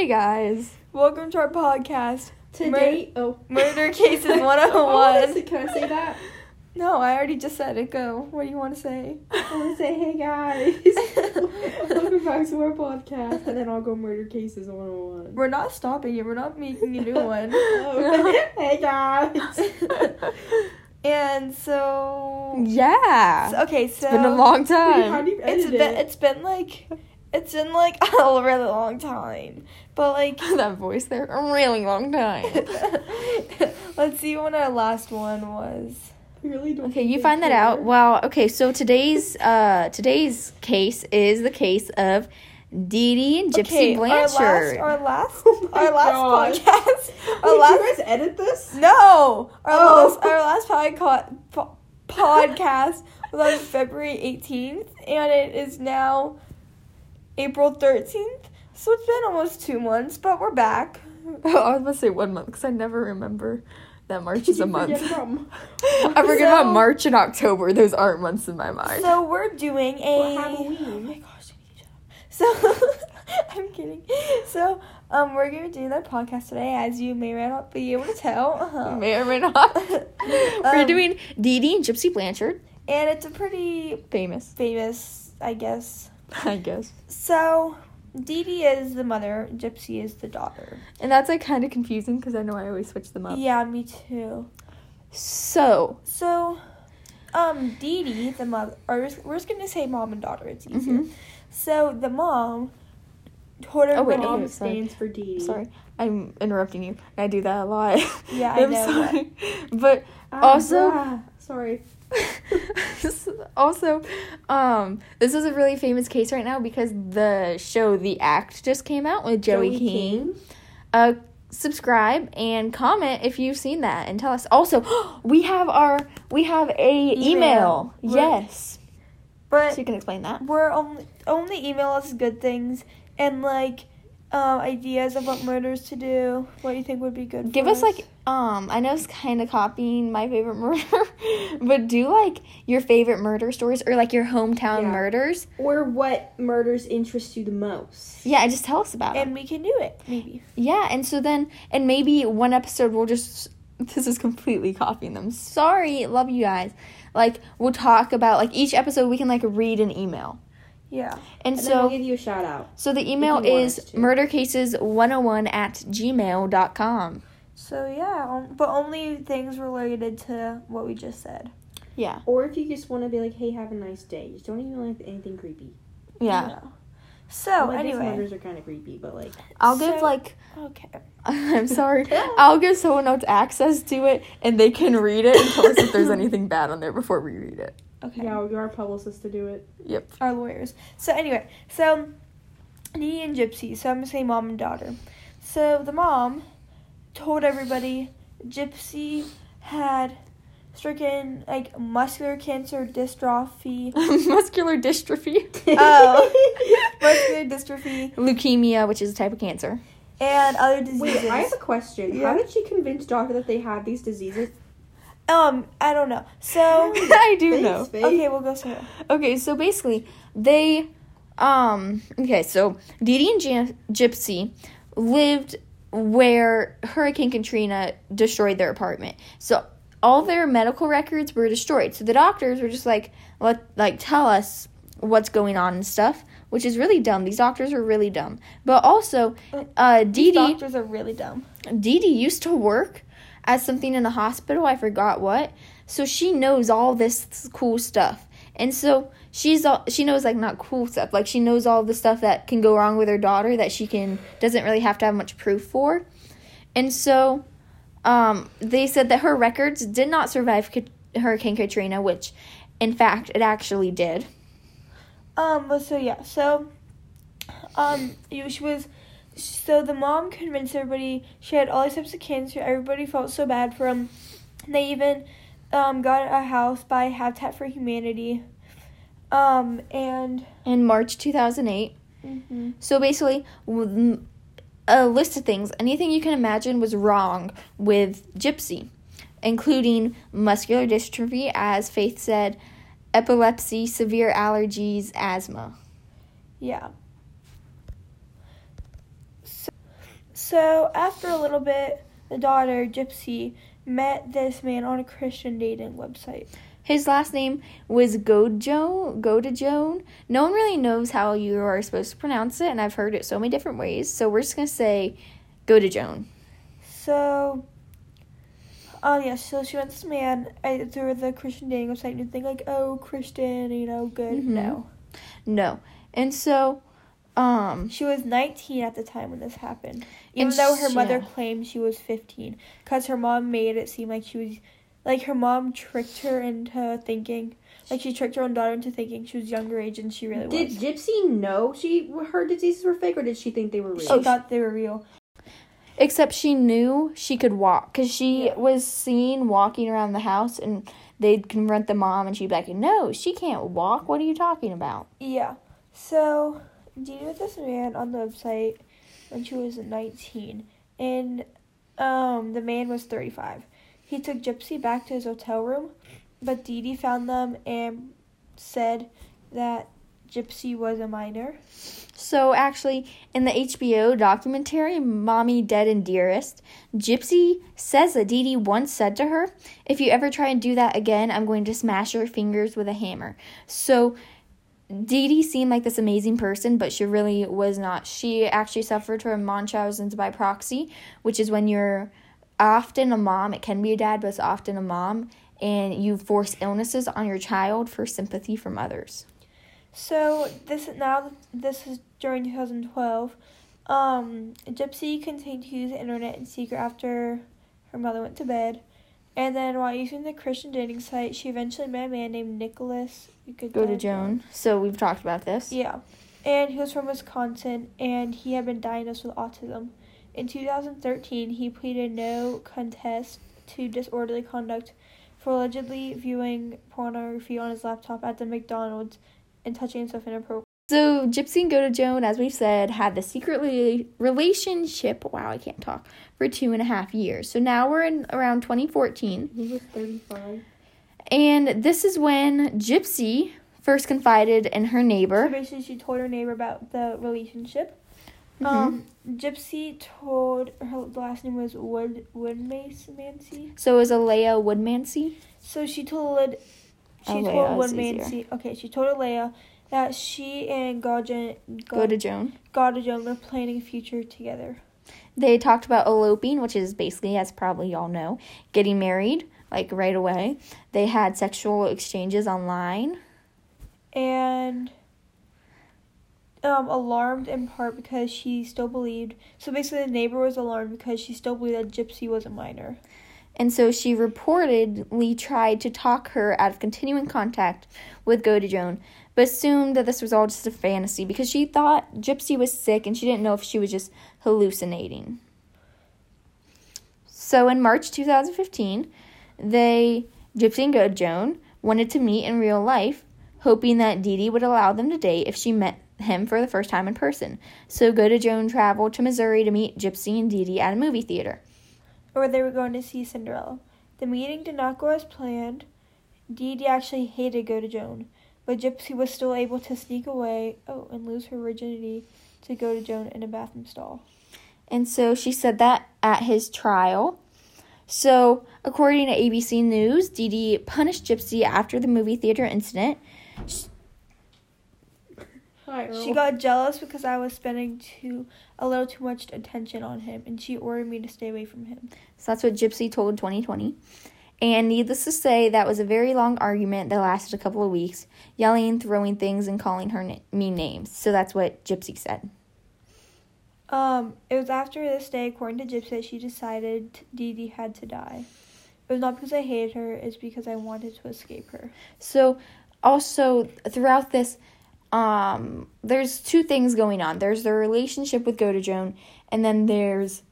Hey guys. Welcome to our podcast, Today, oh, Murder Cases Oh, 101. can I say that? no, I already just said it. Go. What do you want to say? I want to say, hey guys, welcome back to our podcast, and then I'll go murder cases 101. We're not stopping it. We're not making a new one. Oh, hey guys. and so. Yeah. Okay, so. It's been a long time. do you It's been, it? it's been like. It's been like a really long time. But like. that voice there, a really long time. Let's see when our last one was. I really don't Okay, you they find that care. out. Well, okay, so today's uh today's case is the case of Dee Dee and Gypsy okay, Blanchard. Our last, Oh our last, gosh. our last podcast. Wait, Our do last, you guys edit this? no, our Oh. last, our last podca- po- podcast was on February 18th, and it is now April 13th. So it's been almost two months, but we're back. Oh, I was about to say one month because I never remember that March is a month. I forget about March and October. Those aren't months in my mind. So we're doing a. Well, Halloween. Oh my gosh, you need to. So I'm kidding. So um, we're gonna do that podcast today, as you may or may not be able to tell. Uh-huh. May or may not. We're Um, doing Dee Dee and Gypsy Blanchard. and it's a pretty Famous, famous, I guess. I guess. So Dee Dee is the mother, Gypsy is the daughter. And that's like kind of confusing because I know I always switch them up. Yeah, me too. So, So, um, Dee Dee, the mother, or we're just- gonna say mom and daughter. It's easier. Mhm. So the mom told Oh, wait. Mom stands for Dee Dee. sorry, I'm interrupting you. I do that a lot. Yeah, I I'm know, but- sorry. But Ah, Also- bruh. sorry. also, um, this is a really famous case right now because the show The Act just came out with Joey, King. Uh, subscribe and comment if you've seen that and tell us. Also, we have our we have a email. Email. Yes, But so you can explain that. we're only only email us good things and like um, ideas of what murders to do. What you think would be good? Give for us like um I know it's kind of copying my favorite murder, but do like your favorite murder stories or like your hometown Yeah. murders. Or what murders interest you the most? Yeah, just tell us about it. and we can do it maybe. Yeah, and so then and maybe one episode we'll just this is completely copying them. Sorry, love you guys. Like we'll talk about like each episode we can like read an email. Yeah. And, And so we'll give you a shout out. so the email is murdercases101 at gmail.com. So yeah, um, but only things related to what we just said. Yeah. Or if you just want to be like, hey, have a nice day. Just don't even like anything creepy. Yeah. So Well, I guess anyway, murders are kind of creepy, but like, I'll give like okay. I'm sorry. I'll give someone else access to it and they can read it and tell us if there's anything bad on there before we read it. Okay. yeah, you're our publicist to do it. Yep. our lawyers. So anyway, so Dee and Gypsy. So I'm gonna say mom and daughter. So the mom told everybody Gypsy had stricken like muscular cancer dystrophy. Muscular dystrophy. Oh. muscular dystrophy Leukemia, which is a type of cancer. and other diseases. Wait, I have a question. Yeah. How did she convince doctor that they had these diseases? um, I don't know. So I do Thanks, know. babe. okay, we'll go Sarah. Okay, so basically, they, um, okay, so Dee Dee and Gy- Gypsy lived where Hurricane Katrina destroyed their apartment. So all their medical records were destroyed. So the doctors were just like, let, like, tell us what's going on and stuff, which is really dumb. These doctors are really dumb. But also, uh, Dee Dee, doctors are really dumb. Dee Dee used to work as something in the hospital. I forgot what. So she knows all this cool stuff. And so she's all, she knows like not cool stuff. Like she knows all the stuff that can go wrong with her daughter that she can doesn't really have to have much proof for. And so um, they said that her records did not survive Hurricane Katrina, which in fact it actually did. Um, but so yeah, so um, she was so the mom convinced everybody she had all these types of cancer. Everybody felt so bad for them. They even um got a house by Habitat for Humanity. Um, and In March 2008, mhm. So basically, a list of things, anything you can imagine was wrong with Gypsy, including muscular dystrophy, as Faith said, epilepsy, severe allergies, asthma. yeah. So, So after a little bit, the daughter, Gypsy, met this man on a Christian dating website. His last name was Gojo, Godejohn. No one really knows how you are supposed to pronounce it, and I've heard it so many different ways. So we're just gonna say Godejohn. So, um, yeah, so she met this man through the Christian dating website, and you think like, oh, Christian, you know, good. Mhm. No, No, and so, um, she was 19 at the time when this happened, even And though her mother yeah. claimed she was 15, because her mom made it seem like she was, like her mom tricked her into thinking, like she tricked her own daughter into thinking she was younger age than she really Did was. Did Gypsy know she her diseases were fake, or did she think they were real? She thought they were real. except she knew she could walk because she Yeah. was seen walking around the house, and they'd confront the mom, and she'd be like, "No, she can't walk. What are you talking about?" Yeah. So, dated this man on the website when she was 19, and um, the man was 35. He took Gypsy back to his hotel room, but Dee Dee found them and said that Gypsy was a minor. So actually, in the HBO documentary "Mommy Dead and Dearest," Gypsy says that Dee Dee once said to her, "If you ever try and do that again, I'm going to smash your fingers with a hammer." So Dee Dee seemed like this amazing person, but she really was not. She actually suffered from Munchausen's by proxy, which is when you're often a mom. It can be a dad, but it's often a mom, and you force illnesses on your child for sympathy from others. So this now this is during 2012. Um, Gypsy continued to use the internet in secret after her mother went to bed, and then while using the Christian dating site, she eventually met a man named Nicholas. Go to. Joan. So we've talked about this. Yeah, and he was from Wisconsin, and he had been diagnosed with autism. In 2013, he pleaded no contest to disorderly conduct for allegedly viewing pornography on his laptop at the McDonald's and touching himself inappropriately. So Gypsy and Godejohn, as we've said, had the secret rela- relationship. Wow, I can't talk for two and a half years. So now we're in around 2014, He was thirty-five. and this is when Gypsy first confided in her So neighbor. basically, she told her neighbor about the relationship. Mhm. Um, Gypsy told her the last name was Wood Woodmace Mancy. So it was Alea Woodmansee. So she told she Alea told is Woodmansee. Okay, she told Alea that she and Godjan Godejohn. Godajon were planning a future together. They talked about eloping, which is basically, as probably y'all know, getting married like right away. They had sexual exchanges online. and um, alarmed in part because she still believed. So basically, the neighbor was alarmed because she still believed that Gypsy was a minor. And so she reportedly tried to talk her out of continuing contact with Godejohn, but assumed that this was all just a fantasy because she thought Gypsy was sick and she didn't know if she was just hallucinating. So in March 2015, they, Gypsy and Godejohn, wanted to meet in real life, hoping that Dee Dee would allow them to date if she met him for the first time in person. So Godejohn traveled to Missouri to meet Gypsy and Dee Dee at a movie theater. Or they were going to see Cinderella. The meeting did not go as planned. Dee Dee actually hated Godejohn, but Gypsy was still able to sneak away, oh, and lose her virginity to Godejohn in a bathroom stall. And so she said that at his trial. So, according to ABC News, Dee Dee punished Gypsy after the movie theater incident. Hi, Earl. She got jealous because I was spending too a little too much attention on him, and she ordered me to stay away from him. So that's what Gypsy told 20/20. And needless to say, that was a very long argument that lasted a couple of weeks, yelling, throwing things, and calling her na- mean names. So that's what Gypsy said. Um, it was after this day, according to Gypsy, she decided Dee Dee had to die. It was not because I hated her; it's because I wanted to escape her. So, also throughout this, um, there's two things going on. There's the relationship with Godejohn, and then there's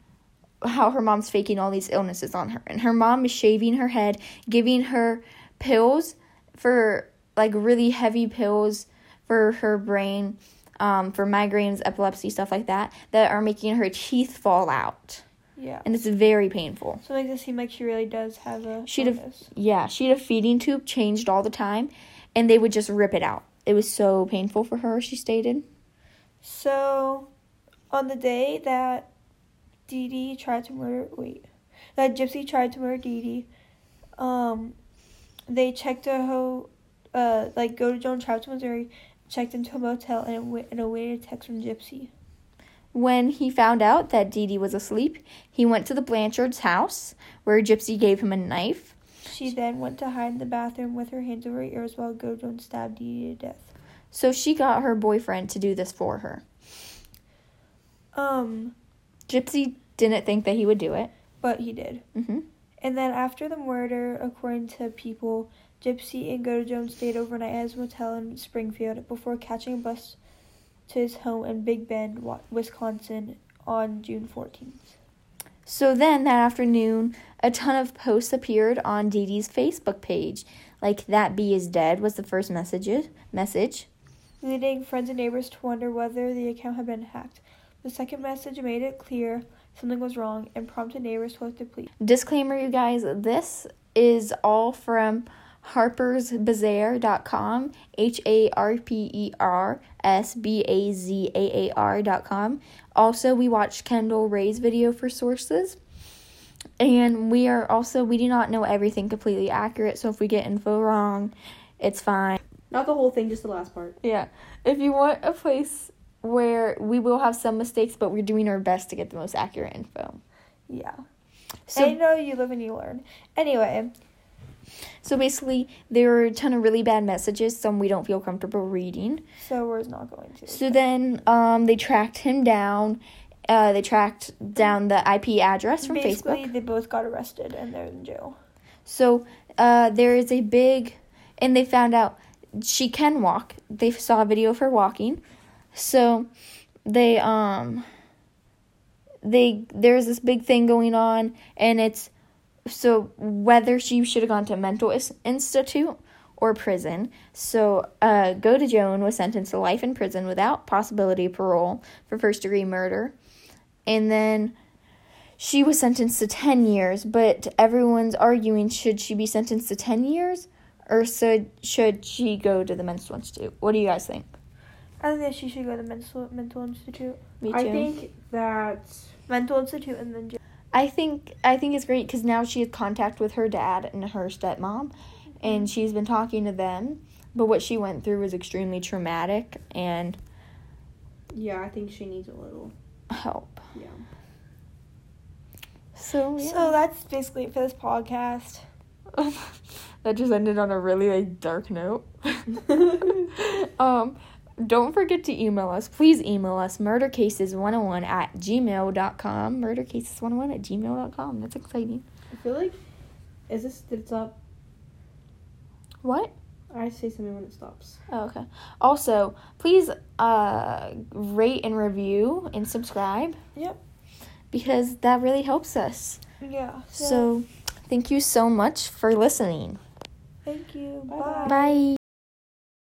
how her mom's faking all these illnesses on her. And her mom is shaving her head, giving her pills for like really heavy pills for her brain, um, for migraines, epilepsy, stuff like that, that are making her teeth fall out. Yeah. And it's very painful. So it makes it seem like she really does have a She'd have- Yeah, she had a feeding tube changed all the time, and they would just rip it out. It was so painful for her, she stated. So, on the day that Dee Dee tried to murder. Wait, that Gypsy tried to murder Dee Dee. Um, they checked a ho, uh, like Godejohn Travis, Missouri, checked into a motel, and, awa- and awaited a text from Gypsy. When he found out that Dee Dee was asleep, he went to the Blanchard's house where Gypsy gave him a knife. She then went to hide in the bathroom with her hands over her ears while Go Joan stabbed Dee Dee to death. So she got her boyfriend to do this for her. Um, Gypsy didn't think that he would do it. but he did. hmm And then after the murder, according to people, Gypsy and Go Jones stayed overnight at his motel in Springfield before catching a bus to his home in Big Bend, Wisconsin on June 14th. So then that afternoon, a ton of posts appeared on Dee Dee's Facebook page. Like that bee is dead was the first message message. leading friends and neighbors to wonder whether the account had been hacked. The second message made it clear something was wrong and prompted neighbors to look to police. Disclaimer you guys, this is all from harpersbazaar.com, H A R P E R S B A Z A A R.com. Also, we watched Kendall Rae's video for sources. And we are also, we do not know everything completely accurate, so if we get info wrong, it's fine. Not the whole thing, just the last part. Yeah. If you want a place where we will have some mistakes, but we're doing our best to get the most accurate info. Yeah. So, I know you live and you learn. Anyway, so basically, there are a ton of really bad messages, some we don't feel comfortable reading. so we're not going to. So then um, they tracked him down. Uh, they tracked down the IP address from Basically, Facebook. they both got arrested and they're in jail. So uh, there is a big, and they found out she can walk. They saw a video of her walking. So they um they there's this big thing going on, and it's so whether she should have gone to a mental institute or prison. So uh, Godejohn was sentenced to life in prison without possibility of parole for first degree murder, and then she was sentenced to 10 years, but everyone's arguing should she be sentenced to 10 years or should, should she go to the mental institute? What do you guys think? I think that she should go to mental mental institute, Me too. I think that mental institute, and then. I think I think it's great because now she has contact with her dad and her stepmom, and she's been talking to them. But what she went through was extremely traumatic and yeah, I think she needs a little. help. Yeah. So yeah. So that's basically it for this podcast. that just ended on a really like dark note. um, don't forget to email us. Please email us murdercases101 at gmail.com. Murdercases101 at gmail.com. That's exciting. I feel like is this did it stop? What? I say something when it stops. Oh, okay. Also, please uh, rate and review and subscribe. Yep. Because that really helps us. Yeah. So, thank you so much for listening. thank you. Bye. Bye. Bye.